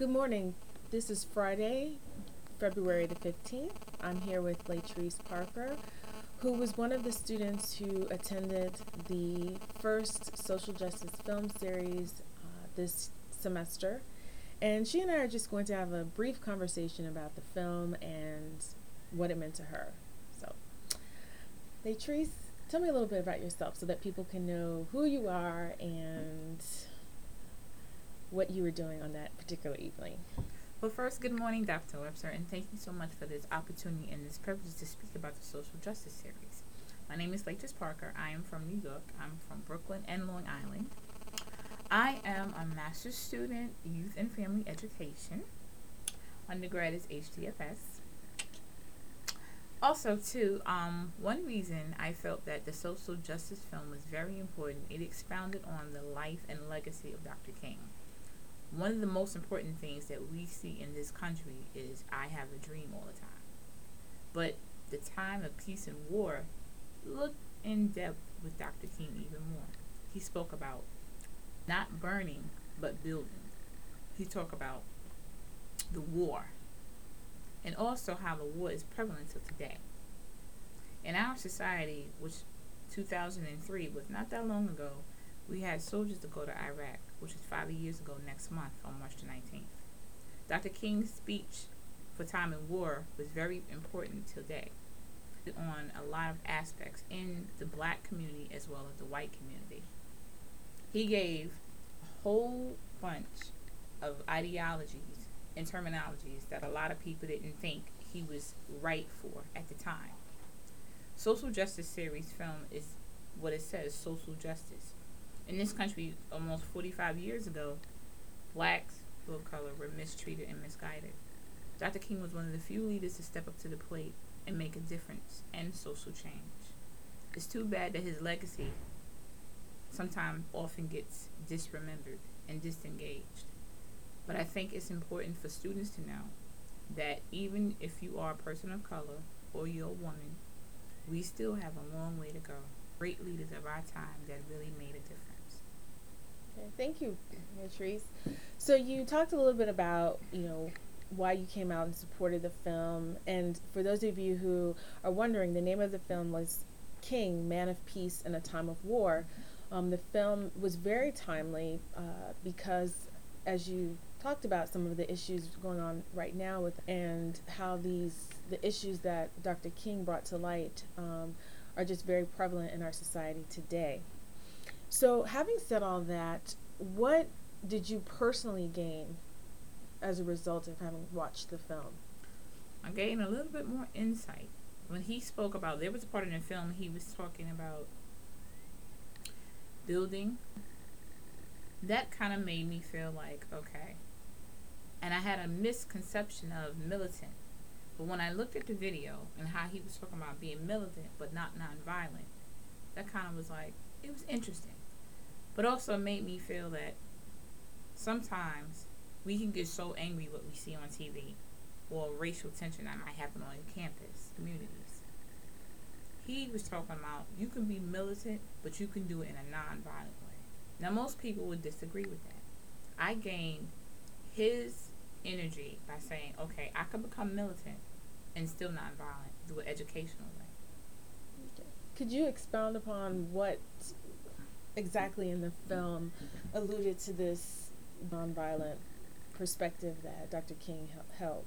Good morning. This is Friday, February the 15th. I'm here with Latrice Parker, who was one of the students who attended the first social justice film series uh, this semester. And she and I are just going to have a brief conversation about the film and what it meant to her. So, Latrice, tell me a little bit about yourself so that people can know who you are and what you were doing on that particular evening. Well, first, good morning, Dr. Webster, and thank you so much for this opportunity and this privilege to speak about the social justice series. My name is Latrice Parker. I am from New York. I'm from Brooklyn and Long Island. I am a master's student, youth and family education. Undergrad is HDFS. Also, too, um, one reason I felt that the social justice film was very important, it expounded on the life and legacy of Dr. King one of the most important things that we see in this country is I have a dream all the time. But the time of peace and war, look in depth with Dr. King even more. He spoke about not burning, but building. He talked about the war and also how the war is prevalent till today. In our society, which 2003 was not that long ago, we had soldiers to go to Iraq which is five years ago next month on March the 19th. Dr. King's speech for time in war was very important today on a lot of aspects in the black community as well as the white community. He gave a whole bunch of ideologies and terminologies that a lot of people didn't think he was right for at the time. Social Justice Series film is what it says social justice in this country almost 45 years ago, blacks, people of color, were mistreated and misguided. Dr. King was one of the few leaders to step up to the plate and make a difference and social change. It's too bad that his legacy sometimes often gets disremembered and disengaged. But I think it's important for students to know that even if you are a person of color or you're a woman, we still have a long way to go. Great leaders of our time that really made a difference. Thank you, Latrice. So you talked a little bit about, you know, why you came out and supported the film. And for those of you who are wondering, the name of the film was King, Man of Peace in a Time of War. Um, the film was very timely uh, because, as you talked about, some of the issues going on right now with and how these the issues that Dr. King brought to light um, are just very prevalent in our society today. So, having said all that, what did you personally gain as a result of having watched the film? I gained a little bit more insight. When he spoke about, there was a part in the film he was talking about building. That kind of made me feel like, okay. And I had a misconception of militant. But when I looked at the video and how he was talking about being militant but not nonviolent, that kind of was like, it was interesting but also made me feel that sometimes we can get so angry what we see on TV or racial tension that might happen on campus communities. He was talking about you can be militant, but you can do it in a non-violent way. Now, most people would disagree with that. I gained his energy by saying, okay, I can become militant and still non-violent through an educational way. Could you expound upon what exactly in the film alluded to this nonviolent perspective that Dr. King held.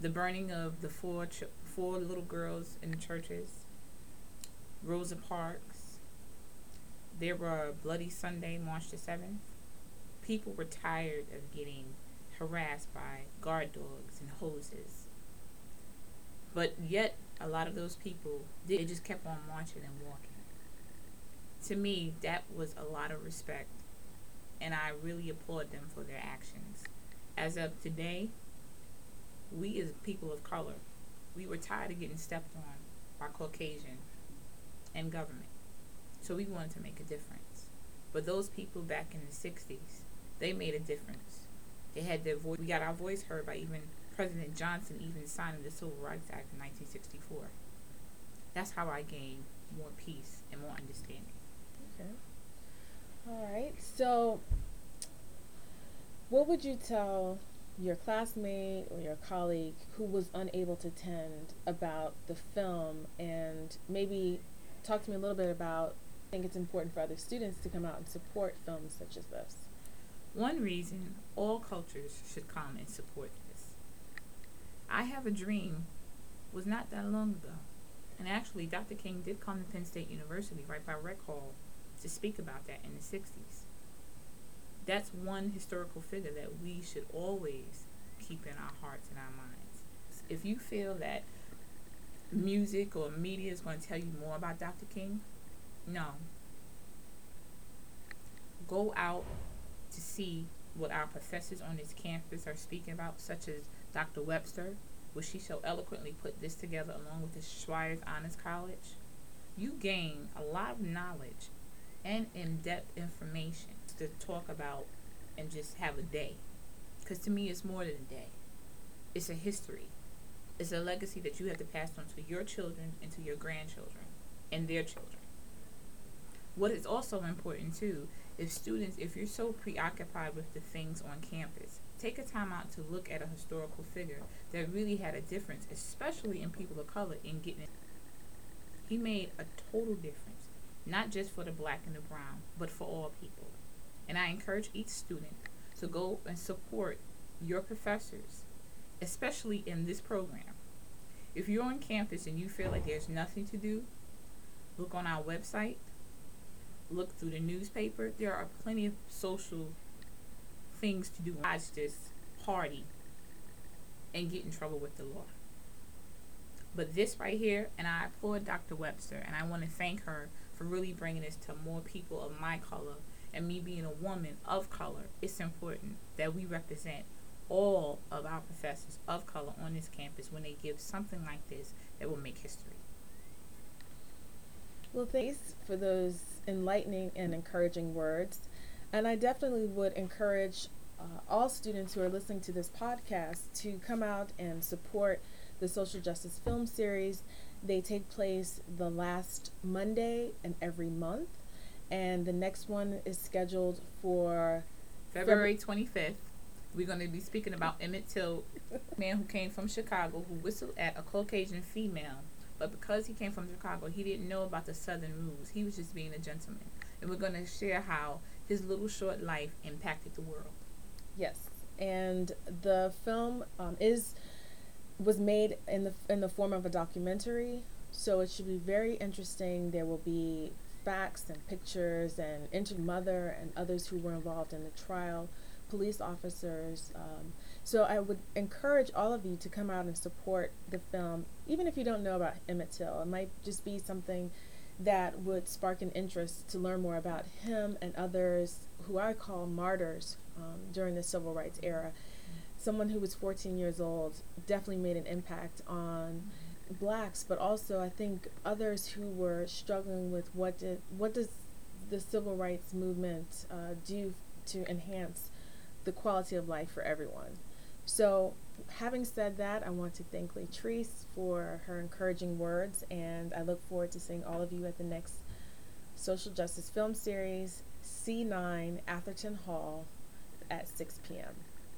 The burning of the four ch- four little girls in churches, Rosa Parks. There were Bloody Sunday, March the seventh. People were tired of getting harassed by guard dogs and hoses. But yet, a lot of those people, they just kept on marching and walking to me, that was a lot of respect, and I really applaud them for their actions. As of today, we as people of color, we were tired of getting stepped on by Caucasian and government. So we wanted to make a difference. But those people back in the 60s, they made a difference. They had their voice. We got our voice heard by even President Johnson even signing the Civil Rights Act in 1964. That's how I gained more peace and more understanding. Okay. All right. So What would you tell your classmate or your colleague who was unable to attend about the film and maybe talk to me a little bit about I think it's important for other students to come out and support films such as this. One reason all cultures should come and support this. I Have a Dream was not that long ago. And actually, Dr. King did come to Penn State University right by Rec Hall to speak about that in the 60s. That's one historical figure that we should always keep in our hearts and our minds. If you feel that music or media is going to tell you more about Dr. King, no. Go out to see what our professors on this campus are speaking about, such as Dr. Webster, where she so eloquently put this together along with the Schreyer Honors College. You gain a lot of knowledge and in depth information to talk about and just have a day. Because to me, it's more than a day, it's a history, it's a legacy that you have to pass on to your children and to your grandchildren and their children. What is also important too is students, if you're so preoccupied with the things on campus, take a time out to look at a historical figure that really had a difference, especially in people of color, in getting it. He made a total difference, not just for the black and the brown, but for all people. And I encourage each student to go and support your professors, especially in this program. If you're on campus and you feel like there's nothing to do, look on our website, look through the newspaper. There are plenty of social things to do besides just party and get in trouble with the law. But this right here, and I applaud Dr. Webster, and I want to thank her for really bringing this to more people of my color and me being a woman of color, it's important that we represent all of our professors of color on this campus when they give something like this that will make history. Well, thanks for those enlightening and encouraging words. And I definitely would encourage uh, all students who are listening to this podcast to come out and support the Social Justice Film Series. They take place the last Monday and every month and the next one is scheduled for February 25th. We're going to be speaking about Emmett Till, man who came from Chicago who whistled at a Caucasian female. But because he came from Chicago, he didn't know about the Southern rules. He was just being a gentleman. And we're going to share how his little short life impacted the world. Yes, and the film um, is was made in the in the form of a documentary, so it should be very interesting. There will be facts and pictures and inter mother and others who were involved in the trial, police officers. Um, so I would encourage all of you to come out and support the film, even if you don't know about Emmett Till. It might just be something that would spark an interest to learn more about him and others who I call martyrs um, during the civil rights era. Someone who was 14 years old definitely made an impact on blacks, but also I think others who were struggling with what did what does the civil rights movement uh, do to enhance the quality of life for everyone. So, having said that, I want to thank Latrice for her encouraging words, and I look forward to seeing all of you at the next Social Justice Film Series C9 Atherton Hall at 6 p.m.